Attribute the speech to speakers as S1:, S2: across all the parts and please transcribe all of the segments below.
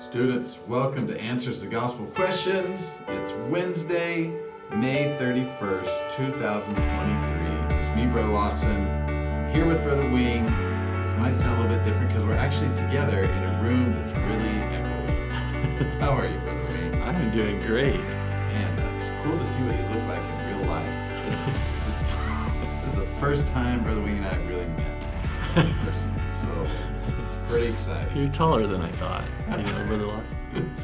S1: Students, welcome to Answers the Gospel Questions. It's Wednesday, May 31st, 2023. It's me, Brother Lawson. I'm here with Brother Wing. This might sound a little bit different because we're actually together in a room that's really echoey. How are you, Brother Wing?
S2: I'm doing great.
S1: Man, it's cool to see what you look like in real life. This, this is the first time Brother Wing and I have really met in person, so pretty excited.
S2: You're taller than I thought. You know, Brother Lawson.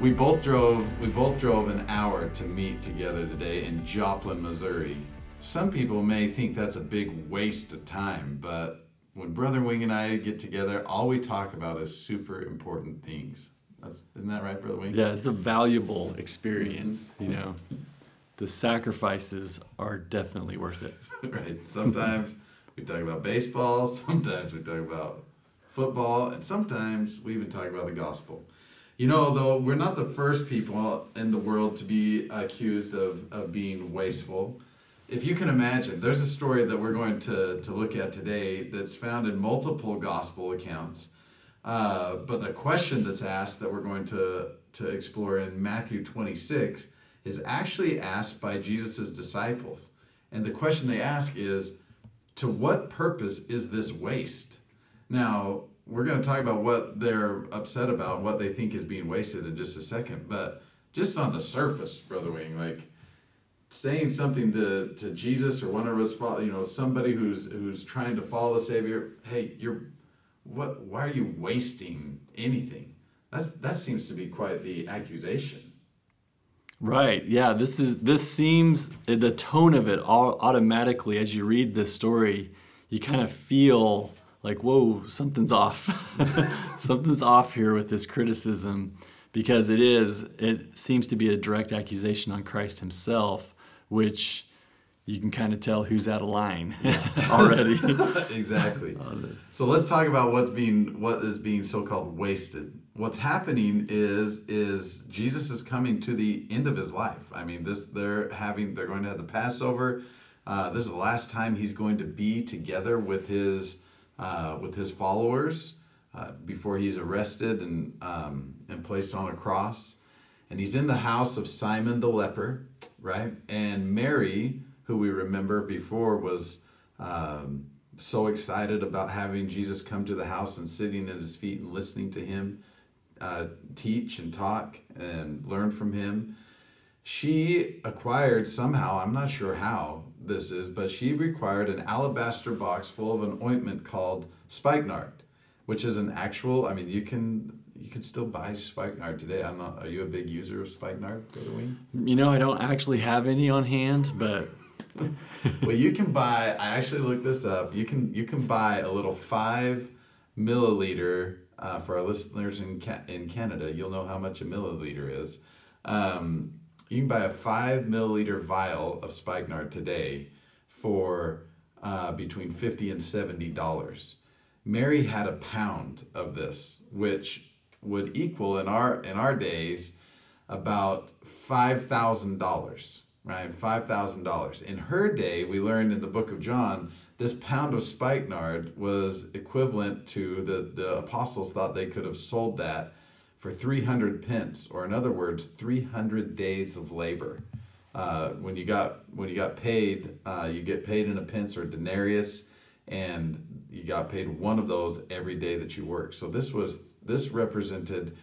S1: We both drove. We both drove an hour to meet together today in Joplin, Missouri. Some people may think that's a big waste of time, but when Brother Wing and I get together, all we talk about is super important things. That's, isn't that right, Brother Wing?
S2: Yeah, it's a valuable experience. You mm-hmm. know, the sacrifices are definitely worth it.
S1: right. Sometimes we talk about baseball. Sometimes we talk about football, and sometimes we even talk about the gospel. You know, though, we're not the first people in the world to be accused of, of being wasteful. If you can imagine, there's a story that we're going to, to look at today that's found in multiple gospel accounts. Uh, but the question that's asked that we're going to, to explore in Matthew 26 is actually asked by Jesus' disciples. And the question they ask is, to what purpose is this waste? Now, we're going to talk about what they're upset about, what they think is being wasted in just a second. But just on the surface, Brother Wing, like saying something to, to Jesus or one of his, followers, you know, somebody who's who's trying to follow the Savior, hey, you're, what? Why are you wasting anything? That that seems to be quite the accusation.
S2: Right. Yeah. This is this seems the tone of it all automatically as you read this story, you kind of feel like, whoa, something's off. something's off here with this criticism because it is, it seems to be a direct accusation on Christ himself, which you can kind of tell who's out of line already.
S1: exactly. So let's talk about what's being what is being so-called wasted. What's happening is is Jesus is coming to the end of his life. I mean, this they're having they're going to have the Passover. Uh, this is the last time he's going to be together with his uh, with his followers uh, before he's arrested and, um, and placed on a cross. And he's in the house of Simon the leper, right? And Mary, who we remember before, was um, so excited about having Jesus come to the house and sitting at his feet and listening to him uh, teach and talk and learn from him. She acquired somehow, I'm not sure how, this is, but she required an alabaster box full of an ointment called spikenard, which is an actual. I mean, you can you can still buy spikenard today. I'm not. Are you a big user of spikenard, Brother?
S2: You know, I don't actually have any on hand, but.
S1: well, you can buy. I actually looked this up. You can you can buy a little five milliliter uh, for our listeners in Ca- in Canada. You'll know how much a milliliter is. Um, you can buy a five milliliter vial of spikenard today for uh, between 50 and 70 dollars. Mary had a pound of this, which would equal in our in our days about five thousand dollars, right? Five thousand dollars. In her day, we learned in the book of John, this pound of spikenard was equivalent to the the apostles thought they could have sold that for 300 pence, or in other words, 300 days of labor. Uh, when you got when you got paid, uh, you get paid in a pence or denarius, and you got paid one of those every day that you worked. So this was this represented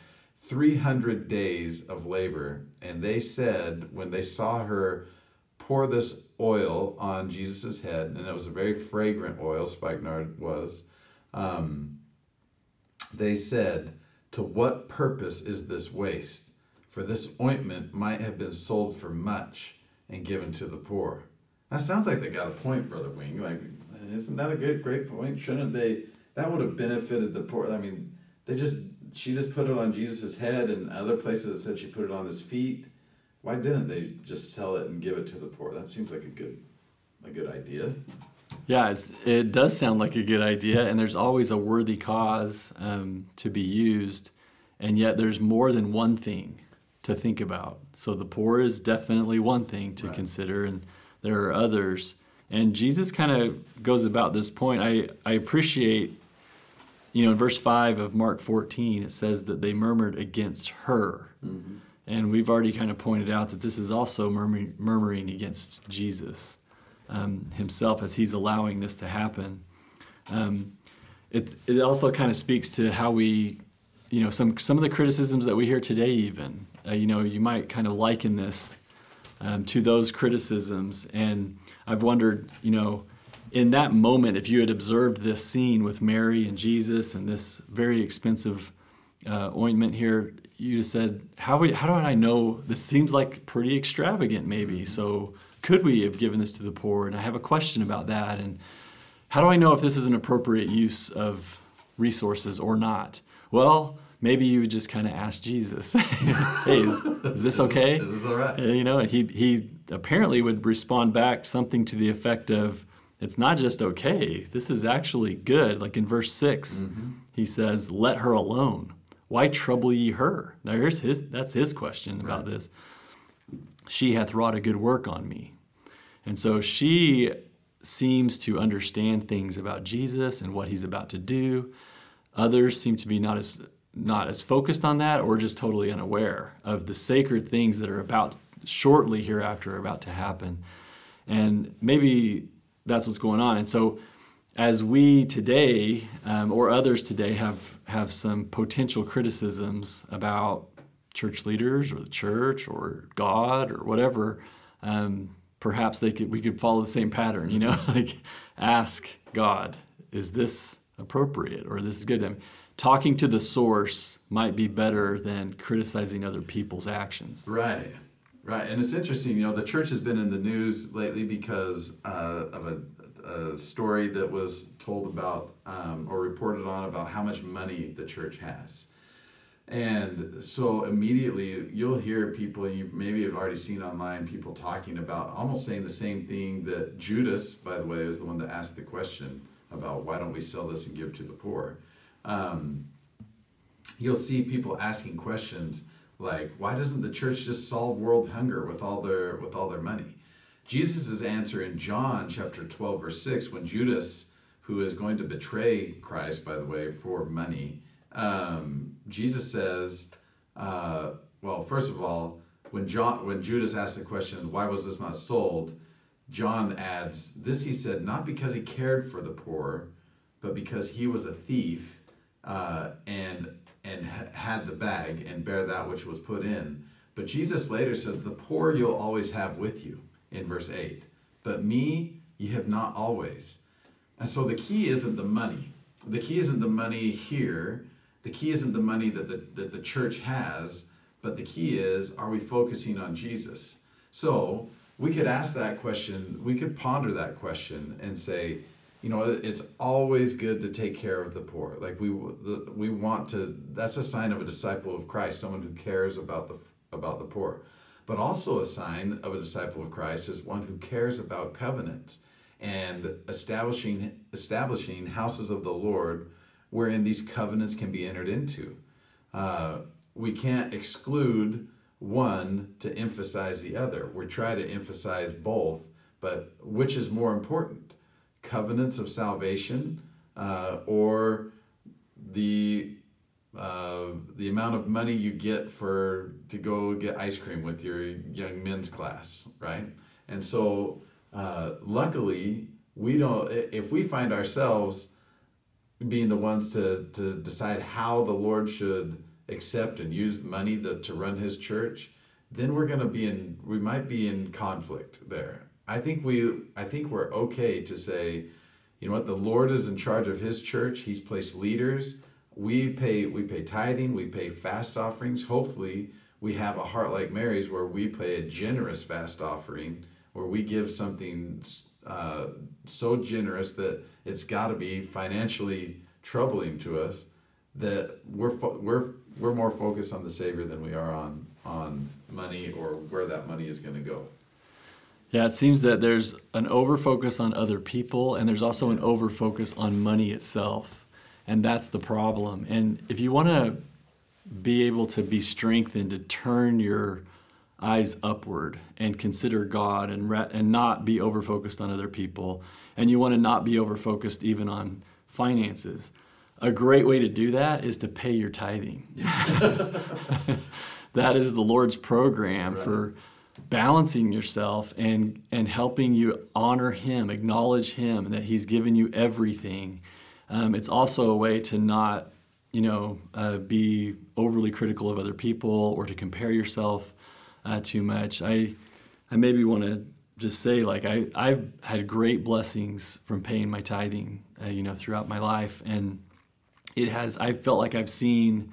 S1: 300 days of labor, and they said when they saw her pour this oil on Jesus' head, and it was a very fragrant oil, spikenard was. Um, they said to what purpose is this waste? For this ointment might have been sold for much and given to the poor. That sounds like they got a point, Brother Wing. Like, isn't that a good, great point? Shouldn't they? That would have benefited the poor. I mean, they just, she just put it on Jesus' head, and other places it said she put it on his feet. Why didn't they just sell it and give it to the poor? That seems like a good, a good idea.
S2: Yeah, it does sound like a good idea, and there's always a worthy cause um, to be used, and yet there's more than one thing to think about. So the poor is definitely one thing to right. consider, and there are others. And Jesus kind of goes about this point. I, I appreciate, you know, in verse 5 of Mark 14, it says that they murmured against her.
S1: Mm-hmm.
S2: And we've already kind of pointed out that this is also murmuring, murmuring against Jesus um, himself as he's allowing this to happen. Um, it, it also kind of speaks to how we, you know, some, some of the criticisms that we hear today, even. Uh, you know, you might kind of liken this um, to those criticisms. And I've wondered, you know, in that moment, if you had observed this scene with Mary and Jesus and this very expensive uh, ointment here, you'd have said, how, would, how do I know? This seems like pretty extravagant, maybe. So could we have given this to the poor? And I have a question about that. And how do I know if this is an appropriate use of resources or not? Well, maybe you would just kind of ask Jesus, "Hey, is, is this okay?"
S1: Is this all right?
S2: You know, and he he apparently would respond back something to the effect of, "It's not just okay. This is actually good." Like in verse 6 mm-hmm. he says, "Let her alone. Why trouble ye her?" Now here's his that's his question about this. She hath wrought a good work on me. And so she seems to understand things about Jesus and what he's about to do. Others seem to be not as not as focused on that or just totally unaware of the sacred things that are about shortly hereafter about to happen. And maybe that's what's going on. And so as we today um, or others today have have some potential criticisms about church leaders or the church or God or whatever, um, perhaps they could we could follow the same pattern. You know, like ask God, is this appropriate or this is good? I mean, talking to the source might be better than criticizing other people's actions.
S1: Right, right, and it's interesting. You know, the church has been in the news lately because uh, of a, a story that was told about um, or reported on about how much money the church has. And so immediately you'll hear people you maybe have already seen online people talking about almost saying the same thing that Judas, by the way, is the one that asked the question about why don't we sell this and give to the poor. Um, you'll see people asking questions like why doesn't the church just solve world hunger with all their with all their money jesus' answer in john chapter 12 verse 6 when judas who is going to betray christ by the way for money um, jesus says uh, well first of all when john when judas asked the question why was this not sold john adds this he said not because he cared for the poor but because he was a thief uh, and and ha- had the bag and bear that which was put in. But Jesus later says, "The poor you'll always have with you." In verse eight, but me you have not always. And so the key isn't the money. The key isn't the money here. The key isn't the money that the, that the church has. But the key is, are we focusing on Jesus? So we could ask that question. We could ponder that question and say, you know it's always good to take care of the poor like we we want to that's a sign of a disciple of christ someone who cares about the about the poor but also a sign of a disciple of christ is one who cares about covenants and establishing establishing houses of the lord wherein these covenants can be entered into uh, we can't exclude one to emphasize the other we try to emphasize both but which is more important covenants of salvation uh, or the uh, the amount of money you get for to go get ice cream with your young men's class, right? And so, uh, luckily, we don't. If we find ourselves being the ones to to decide how the Lord should accept and use money that, to run His church, then we're going to be in. We might be in conflict there. I think we. I think we're okay to say, you know what, the Lord is in charge of His church. He's placed leaders. We pay. We pay tithing. We pay fast offerings. Hopefully, we have a heart like Mary's where we pay a generous fast offering, where we give something uh, so generous that it's got to be financially troubling to us that we're fo- we're we're more focused on the Savior than we are on on money or where that money is going to go.
S2: Yeah, it seems that there's an overfocus on other people and there's also an overfocus on money itself. And that's the problem. And if you want to be able to be strengthened to turn your eyes upward and consider God and ra- and not be overfocused on other people, and you want to not be overfocused even on finances, a great way to do that is to pay your tithing. that is the Lord's program right. for balancing yourself and and helping you honor Him, acknowledge Him, that He's given you everything. Um, it's also a way to not, you know, uh, be overly critical of other people or to compare yourself uh, too much. I I maybe want to just say like I I've had great blessings from paying my tithing, uh, you know, throughout my life, and it has I felt like I've seen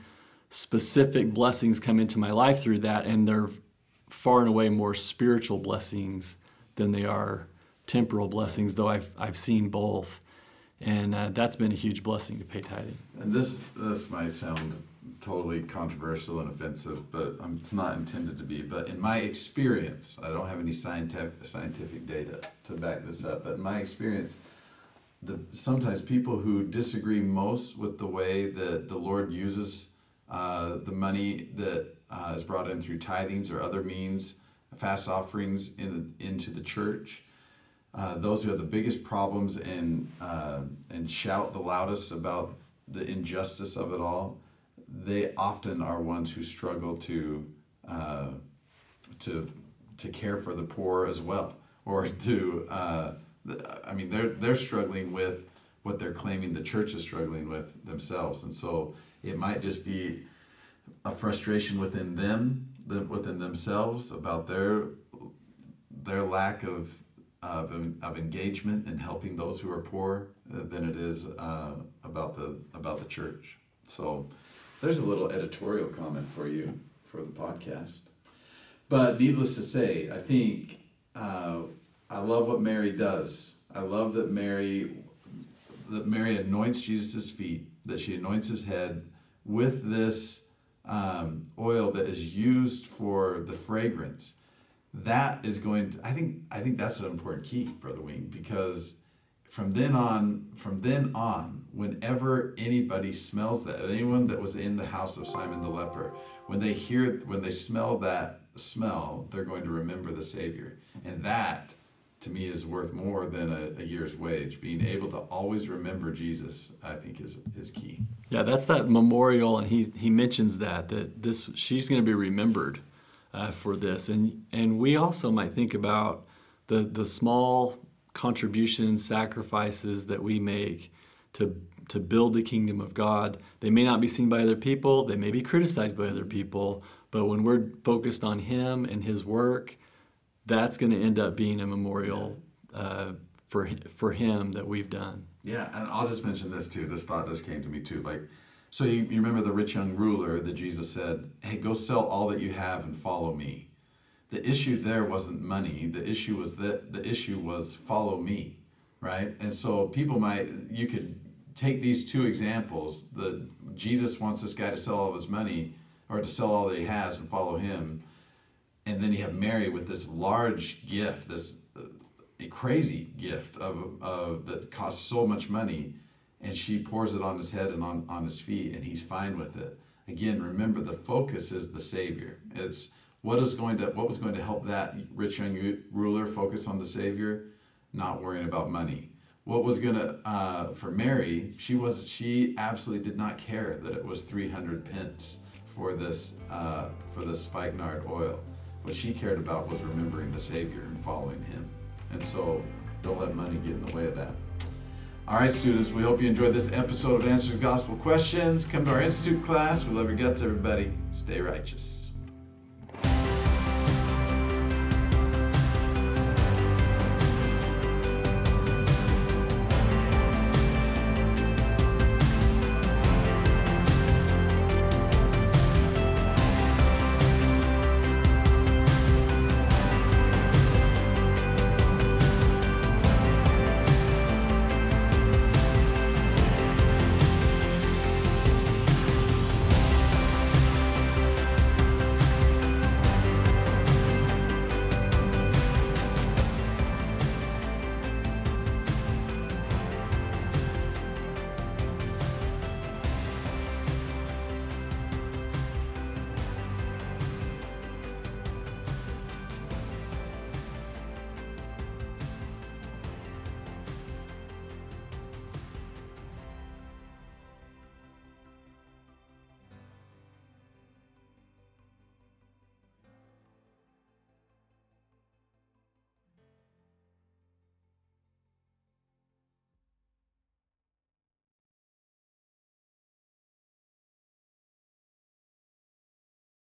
S2: specific blessings come into my life through that, and they're far and away more spiritual blessings than they are temporal blessings. Though I've I've seen both, and uh, that's been a huge blessing to pay tithing.
S1: And this this might sound totally controversial and offensive, but um, it's not intended to be. But in my experience, I don't have any scientific scientific data to back this up. But in my experience, the sometimes people who disagree most with the way that the Lord uses uh, the money that uh, is brought in through tithings or other means, fast offerings in into the church. Uh, those who have the biggest problems and uh, and shout the loudest about the injustice of it all, they often are ones who struggle to uh, to to care for the poor as well, or to uh, I mean they're they're struggling with what they're claiming the church is struggling with themselves, and so it might just be a frustration within them, within themselves about their their lack of of, of engagement in helping those who are poor than it is uh, about the about the church. So there's a little editorial comment for you for the podcast. But needless to say, I think uh, I love what Mary does. I love that Mary that Mary anoints Jesus' feet, that she anoints his head with this um, oil that is used for the fragrance that is going to i think i think that's an important key brother wing because from then on from then on whenever anybody smells that anyone that was in the house of simon the leper when they hear when they smell that smell they're going to remember the savior. And that to me is worth more than a, a year's wage. Being able to always remember jesus i think is is key.
S2: Yeah that's that memorial and he he mentions that that this she's going to be remembered uh, for this. And, and we also might think about the, the small contributions, sacrifices that we make to, to build the kingdom of God. They may not be seen by other people, they may be criticized by other people, but when we're focused on Him and His work, that's going to end up being a memorial uh, for, for Him that we've done.
S1: Yeah, and I'll just mention this too. This thought just came to me too. Like, so you, you remember the rich young ruler that Jesus said, Hey, go sell all that you have and follow me. The issue there wasn't money. The issue was that the issue was follow me, right? And so people might you could take these two examples. The Jesus wants this guy to sell all his money or to sell all that he has and follow him. And then you have Mary with this large gift, this crazy gift of, of that costs so much money and she pours it on his head and on, on his feet, and he's fine with it. Again, remember the focus is the Savior. It's what is going to what was going to help that rich young ruler focus on the Savior, not worrying about money. What was gonna uh, for Mary? She was she absolutely did not care that it was three hundred pence for this uh, for this spikenard oil. What she cared about was remembering the Savior and following Him. And so, don't let money get in the way of that. All right, students, we hope you enjoyed this episode of Answers Gospel Questions. Come to our Institute class. We love your guts, everybody. Stay righteous.